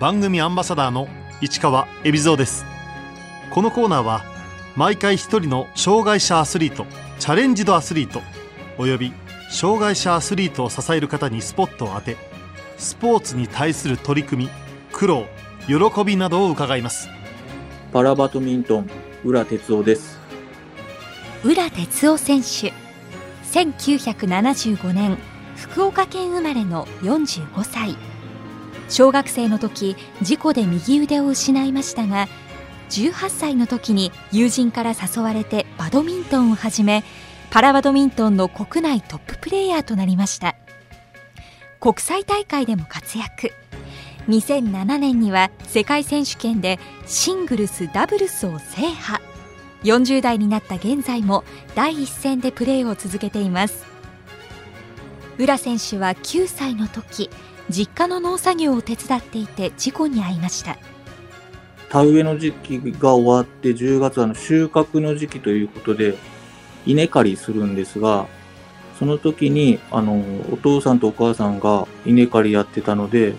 番組アンバサダーの市川恵比蔵です。このコーナーは毎回一人の障害者アスリートチャレンジドアスリートおよび障害者アスリートを支える方にスポットを当てスポーツに対する取り組み苦労喜びなどを伺います。パラバドミントン浦哲夫です。浦哲夫選手1975年福岡県生まれの45歳小学生の時事故で右腕を失いましたが18歳の時に友人から誘われてバドミントンを始めパラバドミントンの国内トッププレーヤーとなりました。国際大会でも活躍。2007年には世界選手権でシングルスダブルスを制覇。40代になった現在も第一線でプレーを続けています。浦選手は9歳の時実家の農作業を手伝っていて事故に遭いました。田植えの時期が終わって10月はの収穫の時期ということで稲刈りするんですがその時にあのお父さんとお母さんが稲刈りやってたので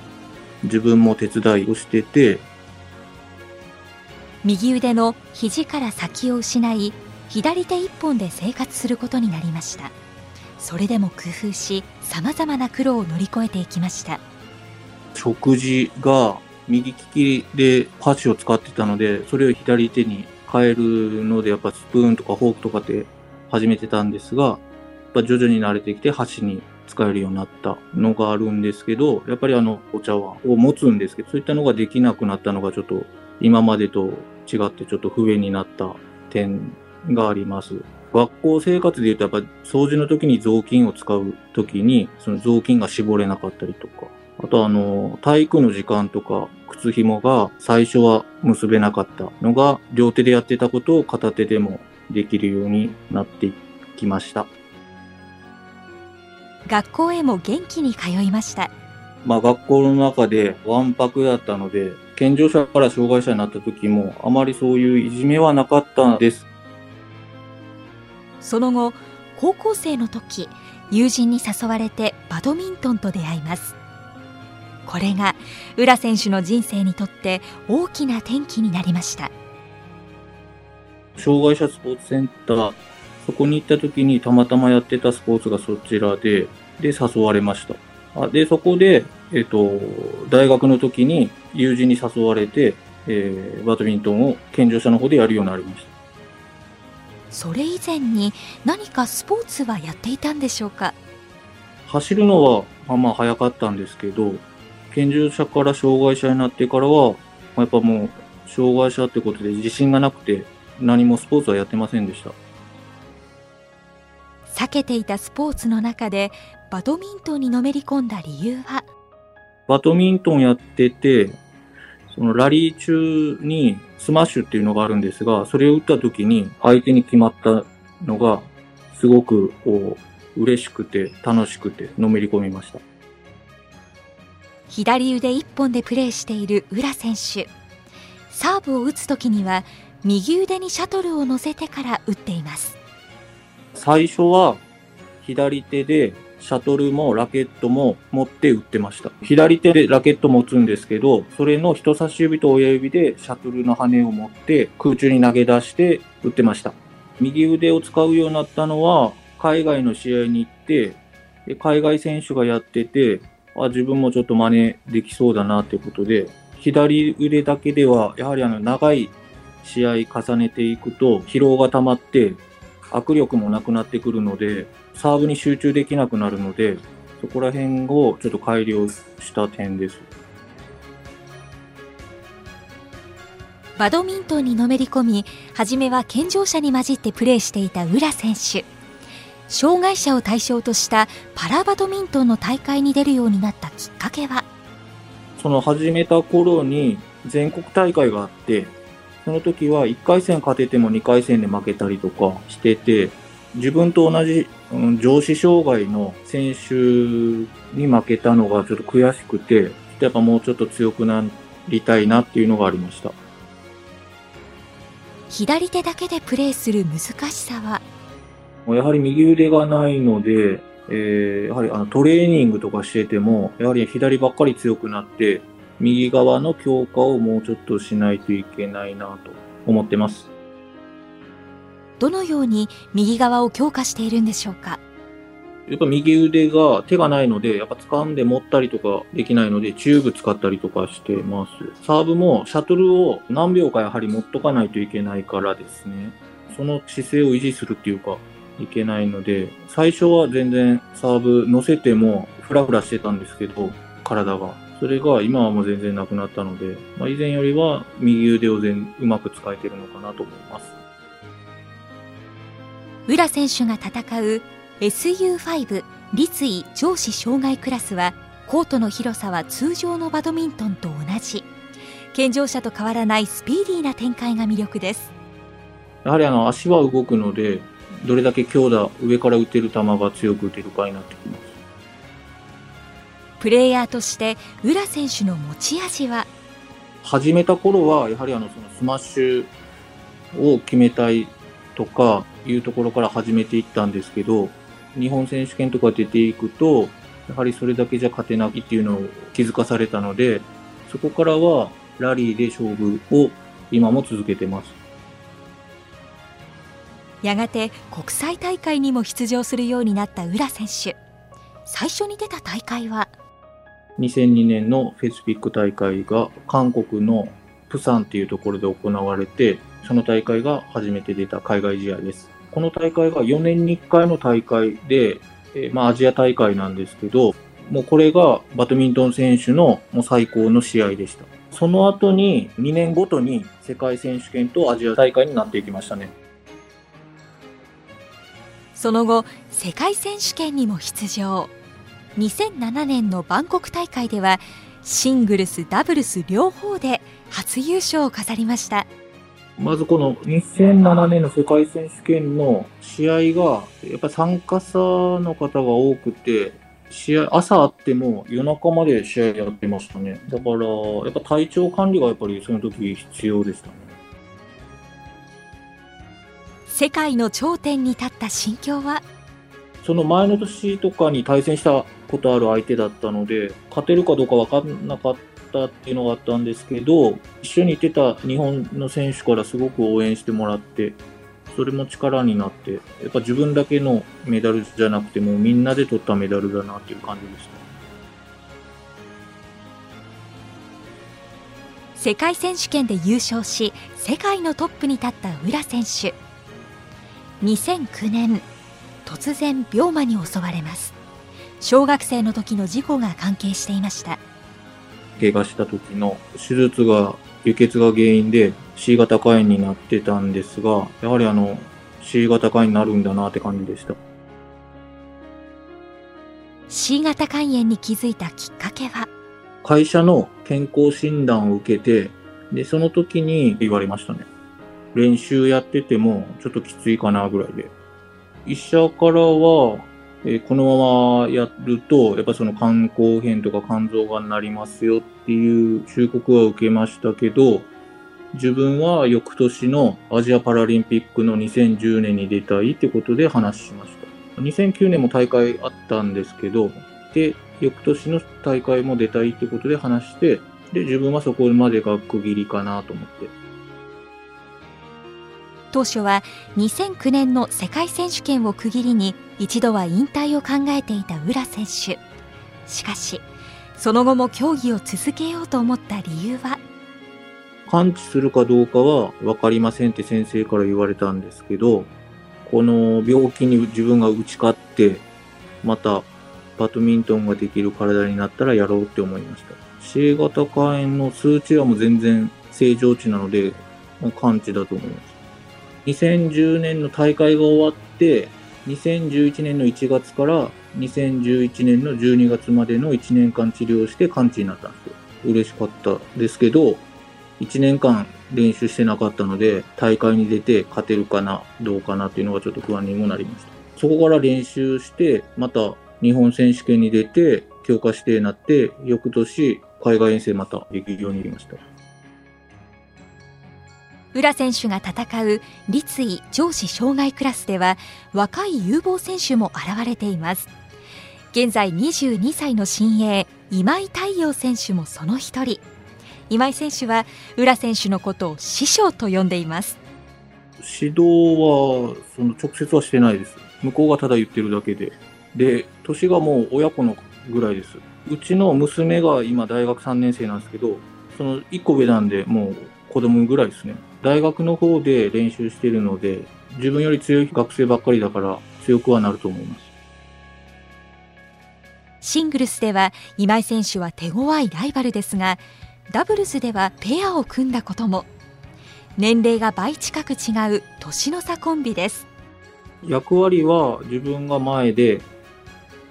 自分も手伝いをしてて右腕の肘から先を失い左手一本で生活することになりましたそれでも工夫しさまざまな苦労を乗り越えていきました食事が右利きで箸を使ってたのでそれを左手に変えるのでやっぱスプーンとかフォークとかって始めてたんですがやっぱ徐々に慣れてきて箸に使えるようになったのがあるんですけどやっぱりあのお茶碗を持つんですけどそういったのができなくなったのがちょっと今までと違ってちょっと不便になった点があります。学校生活で言うとやっぱ掃除の時に雑巾を使う時にその雑巾が絞れなかったりとか、あとあの体育の時間とか靴紐が最初は結べなかったのが両手でやってたことを片手でもできるようになってきました。学校へも元気に通いました。まあ学校の中でわんぱくだったので、健常者から障害者になった時もあまりそういういじめはなかったんです。その後、高校生の時、友人に誘われてバドミントンと出会います。これが浦選手の人生にとって大きな転機になりました。障害者スポーツセンター、そこに行った時にたまたまやってたスポーツがそちらで、で誘われました。あで、そこで、えっ、と、大学の時に友人に誘われて、えー、バドミントンを健常者の方でやるようになりました。それ以前に何かスポーツはやっていたんでしょうか？走るのは、まあまあ早かったんですけど、健常者から障害者になってからは、やっぱもう、障害者ってことで自信がなくて、何もスポーツはやってませんでした。避けていたスポーツの中でバドミントンにのめり込んだ理由は？バドミントンやってて、そのラリー中にスマッシュっていうのがあるんですが、それを打った時に相手に決まったのが、すごくこう、嬉しくて楽しくてのめり込みました。左腕一本でプレーしている浦選手。サーブを打つ時には右腕にシャトルを乗せてから打っています。最初は左手でシャトルもラケットも持って打ってました。左手でラケット持つんですけど、それの人差し指と親指でシャトルの羽を持って空中に投げ出して打ってました。右腕を使うようになったのは、海外の試合に行って、で海外選手がやってて、あ、自分もちょっと真似できそうだなってことで、左腕だけでは、やはりあの長い試合重ねていくと疲労が溜まって握力もなくなってくるので、サーブに集中できなくなるので、そこら辺をちょっと改良した点です。バドミントンにのめり込み、初めは健常者に混じってプレーしていた浦選手。障害者を対象としたパラバドミントンの大会に出るようになったきっかけは？その始めた頃に全国大会があって、その時は1回戦勝てても2回戦で負けたりとかしてて、自分と同じ、うん、上司障害の選手に負けたのがちょっと悔しくて、やっぱもうちょっと強くなりたいなっていうのがありました。左手だけでプレーする難しさは？やはり右腕がないので、えー、やはりあのトレーニングとかしてても、やはり左ばっかり強くなって、右側の強化をもうちょっとしないといけないなと思ってます。どのように右側を強化しているんでしょうか？やっぱ右腕が手がないので、やっぱ掴んで持ったりとかできないので、チューブ使ったりとかしてます。サーブもシャトルを何秒かやはり持っとかないといけないからですね。その姿勢を維持するっていうか、いけないので、最初は全然サーブ乗せてもフラフラしてたんですけど、体が。それが今はもう全然なくなったので、まあ、以前よりは右腕を全うまく使えてるのかなと思います。浦選手が戦う SU5 立位上司障害クラスはコートの広さは通常のバドミントンと同じ。健常者と変わらないスピーディーな展開が魅力です。やはりあの足は動くのでどれだけ強打上から打てる球が強く打てるかになってきますプレイヤーとして浦選手の持ち味は？始めた頃はやはりあのそのスマッシュを決めたいとかいうところから始めていったんですけど日本選手権とか出ていくとやはりそれだけじゃ勝てないっていうのを気づかされたのでそこからはラリーで勝負を今も続けてます。やがて国際大会にも出場するようになった浦選手。最初に出た大会は？2002年のフェスピック大会が韓国のプサンっていうところで行われてその大会が初めて出た海外試合です。この大会が4年に1回の大会で、えー、まあアジア大会なんですけどもうこれがバドミントン選手のもう最高の試合でした。その後に2年ごとに世界選手権とアジア大会になっていきましたね。その後世界選手権にも出場。2007年のバンコク大会ではシングルスダブルス両方で初優勝を飾りました。まずこの2007年の世界選手権の試合がやっぱ参加者の方が多くて試合朝あっても夜中まで試合やってましたね。だからやっぱ体調管理がやっぱりその時必要でしたね。世界の頂点に立った心境はその前の年とかに対戦したことある相手だったので勝てるかどうか分かんなかったっていうのがあったんですけど一緒にいてた日本の選手からすごく応援してもらってそれも力になってやっぱ自分だけのメダルじゃなくてもみんなで取ったメダルだなっていう感じでした。世界選手権で優勝し世界のトップに立った浦選手。2009年突然病魔に襲われます。小学生の時の事故が関係していました。怪我した時の手術が輸血が原因で C 型肝炎になってたんですがやはりあの C 型肝炎になるんだなって感じでした。C 型肝炎に気づいたきっかけは？会社の健康診断を受けてでその時に言われましたね。練習やっててもちょっときついかなぐらいで。医者からは、え、このままやると、やっぱその肝硬変とか肝臓がんになりますよっていう忠告は受けましたけど、自分は翌年のアジアパラリンピックの2010年に出たいってことで話しました。2009年も大会あったんですけど、で、翌年の大会も出たいってことで話して、で、自分はそこまでが区切りかなと思って。当初は2009年の世界選手権を区切りに一度は引退を考えていた浦選手。しかしその後も競技を続けようと思った理由は？完治するかどうかは分かりませんって先生から言われたんですけどこの病気に自分が打ち勝ってまたバドミントンができる体になったらやろうって思いました。C 型肝炎の数値はもう全然正常値なので完治だと思います。2010年の大会が終わって、2011年の1月から2011年の12月までの1年間治療して完治になったんですよ。嬉しかったですけど、1年間練習してなかったので、大会に出て勝てるかな、どうかなっていうのがちょっと不安にもなりました。そこから練習して、また日本選手権に出て、強化指定になって、翌年、海外遠征またできるようになりました。浦選手が戦う立位上司障害クラスでは若い有望選手も現れています。現在22歳の新鋭今井太陽選手もその一人。今井選手は浦選手のことを師匠と呼んでいます。指導はその直接はしてないです。向こうがただ言ってるだけで。で年がもう親子のぐらいです。うちの娘が今大学3年生なんですけどその1個上なんでもう子供ぐらいですね。大学の方で練習してるので自分より強い学生ばっかりだから強くはなると思います。シングルスでは今井選手は手強いライバルですがダブルスではペアを組んだことも。年齢が倍近く違う年の差コンビです。役割は自分が前で、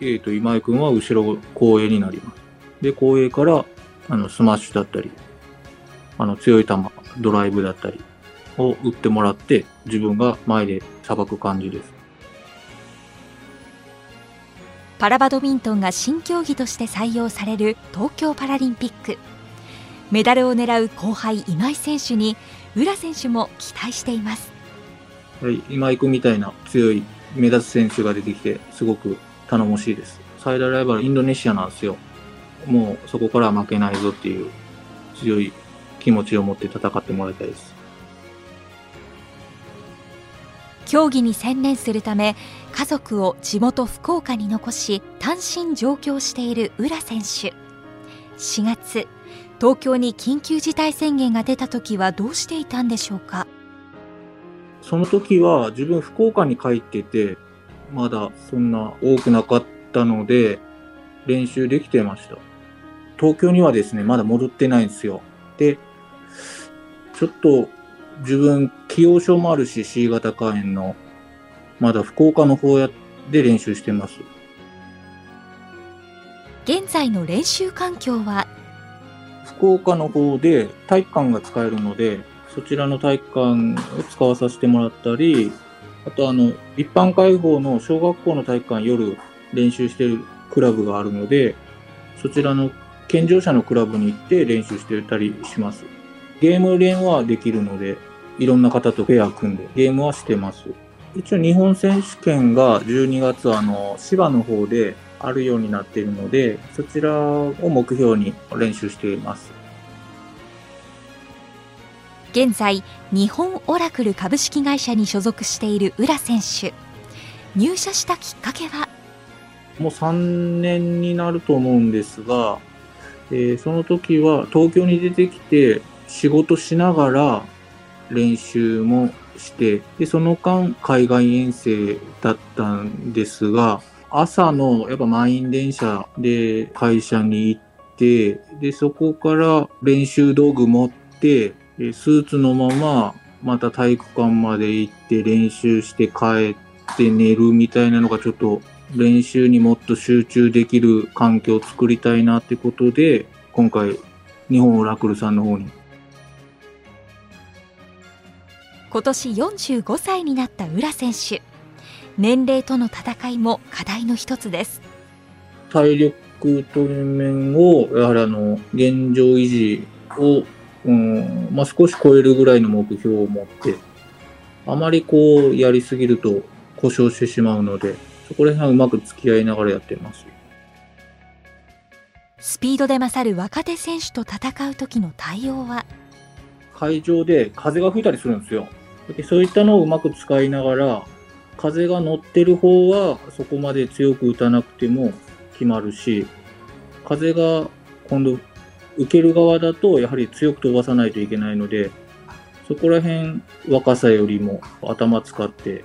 えー、と今井君は後ろ後衛になります。で後衛からあのスマッシュだったりあの強い球ドライブだったりを打ってもらって自分が前でさばく感じです。パラバドミントンが新競技として採用される東京パラリンピック。メダルを狙う後輩今井選手に浦選手も期待しています。はい、今井君みたいな強い目立つ選手が出てきてすごく頼もしいです。最大ライバルインドネシアなんですよ。もうそこからは負けないぞっていう強い気持ちを持って戦ってもらいたいです。競技に専念するため家族を地元福岡に残し単身上京している浦選手。4月東京に緊急事態宣言が出た時はどうしていたんでしょうか？その時は自分福岡に帰っててまだそんな多くなかったので練習できてました。東京にはですねまだ戻ってないんですよ。でちょっと自分既往症もあるし C 型肝炎のまだ福岡の方やで練習してます。現在の練習環境は？福岡の方で体育館が使えるのでそちらの体育館を使わさせてもらったりあとあの一般開放の小学校の体育館夜練習してるクラブがあるのでそちらの健常者のクラブに行って練習してたりしますゲーム練はできるのでいろんな方とペア組んでゲームはしてます。一応日本選手権が12月あの滋賀の方であるようになっているのでそちらを目標に練習しています。現在日本オラクル株式会社に所属している浦選手。入社したきっかけは？もう3年になると思うんですが、えーその時は東京に出てきて仕事しながら練習もして、で、その間海外遠征だったんですが、朝のやっぱ満員電車で会社に行って、で、そこから練習道具持って、スーツのまままた体育館まで行って練習して帰って寝るみたいなのがちょっと練習にもっと集中できる環境を作りたいなってことで、今回、日本オラクルさんの方に。今年45歳になった浦選手年齢との戦いも課題の一つです体力という面を、やはりあの、現状維持を、うん、まあ、少し超えるぐらいの目標を持って、あまりこう、やりすぎると故障してしまうので、そこら辺はうまく付き合いながらやってます。スピードで勝る若手選手と戦う時の対応は？会場で風が吹いたりするんですよ。でそういったのをうまく使いながら、風が乗ってる方はそこまで強く打たなくても決まるし、風が今度受ける側だとやはり強く飛ばさないといけないので、そこら辺若さよりも頭使って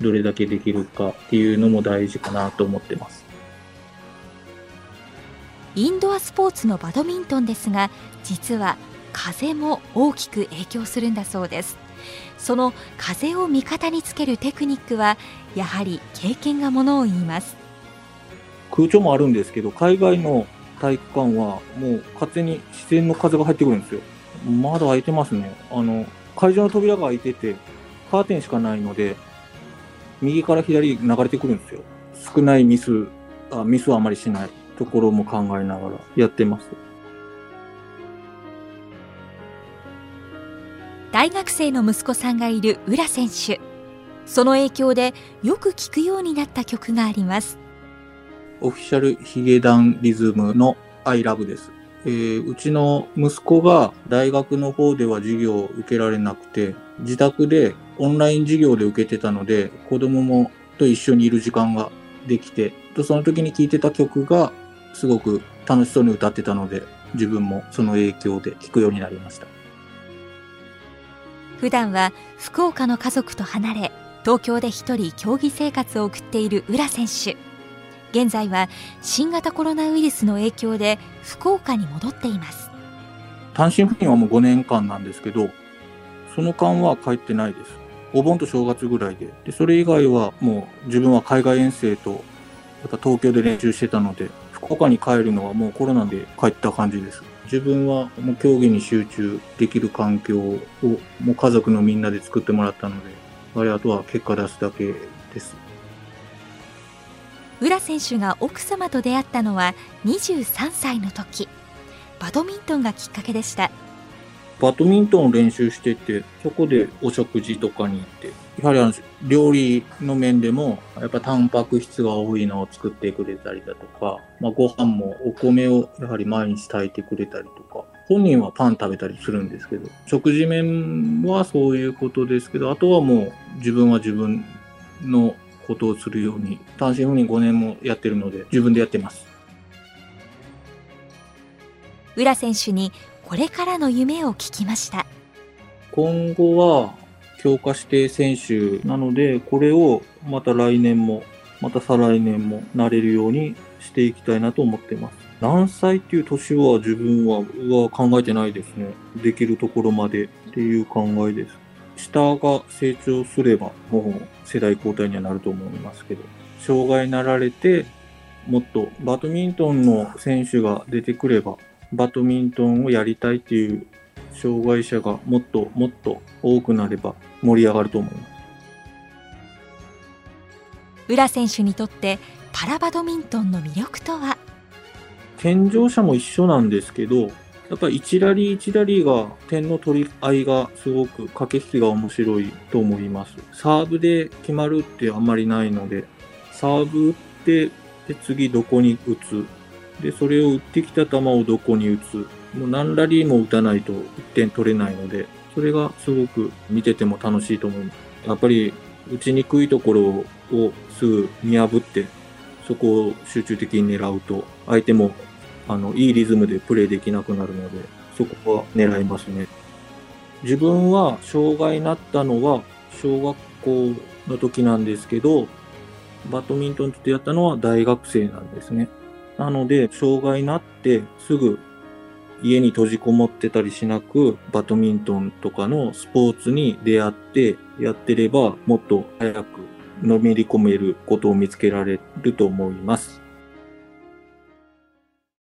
どれだけできるかっていうのも大事かなと思ってます。インドアスポーツのバドミントンですが実は風も大きく影響するんだそうですその風を味方につけるテクニックはやはり経験がものを言います空調もあるんですけど、海外の体育館はもう勝手に自然の風が入ってくるんですよ。まだ開いてますね。あの、会場の扉が開いてて、カーテンしかないので、右から左流れてくるんですよ。少ないミス、あミスはあまりしないところも考えながらやってます。大学生の息子さんがいる浦選手その影響でよく聴くようになった曲がありますオフィシャルヒゲダンリズムのアイラブです。えーうちの息子が大学の方では授業を受けられなくて、自宅でオンライン授業で受けてたので、子供もと一緒にいる時間ができて、とその時に聴いてた曲がすごく楽しそうに歌ってたので、自分もその影響で聴くようになりました。普段は福岡の家族と離れ東京で一人競技生活を送っている浦選手現在は新型コロナウイルスの影響で福岡に戻っています単身赴任はもう5年間なんですけど、その間は帰ってないです。お盆と正月ぐらいで。で、それ以外はもう自分は海外遠征と、やっぱ東京で練習してたので、福岡に帰るのはもうコロナで帰った感じです。自分はもう競技に集中できる環境をもう家族のみんなで作ってもらったので、あれあとは結果出すだけです。浦選手が奥様と出会ったのは23歳の時バドミントンがきっかけでしたバドミントンを練習してて、そこでお食事とかに行って、やはりあの料理の面でも、やっぱタンパク質が多いのを作ってくれたりだとか、まあ、ご飯もお米をやはり毎日炊いてくれたりとか、本人はパン食べたりするんですけど、食事面はそういうことですけど、あとはもう自分は自分のことをするように、単身赴任5年もやってるので、自分でやってます。浦選手にこれからの夢を聞きました今後は強化指定選手なので、これをまた来年も、また再来年もなれるようにしていきたいなと思ってます。何歳っていう年は自分はは考えてないですね。できるところまでっていう考えです。下が成長すれば、もう世代交代にはなると思いますけど、障害になられて、もっとバドミントンの選手が出てくれば、バドミントンをやりたいっていう障害者がもっともっと多くなれば盛り上がると思います。浦選手にとってパラバドミントンの魅力とは？健常者も一緒なんですけど、やっぱり一ラリー一ラリーが点の取り合いがすごく駆け引きが面白いと思います。サーブで決まるってあんまりないので、サーブ打って、で次どこに打つ。で、それを打ってきた球をどこに打つ？もう何ラリーも打たないと1点取れないので、それがすごく見てても楽しいと思います。やっぱり打ちにくいところをすぐ見破って、そこを集中的に狙うと、相手もあのいいリズムでプレーできなくなるので、そこは狙いますね。自分は障害になったのは小学校の時なんですけど、バドミントンと出会ったのは大学生なんですね。なので、障害になってすぐ家に閉じこもってたりしなく、バドミントンとかのスポーツに出会ってやってれば、もっと早くのめり込めることを見つけられると思います。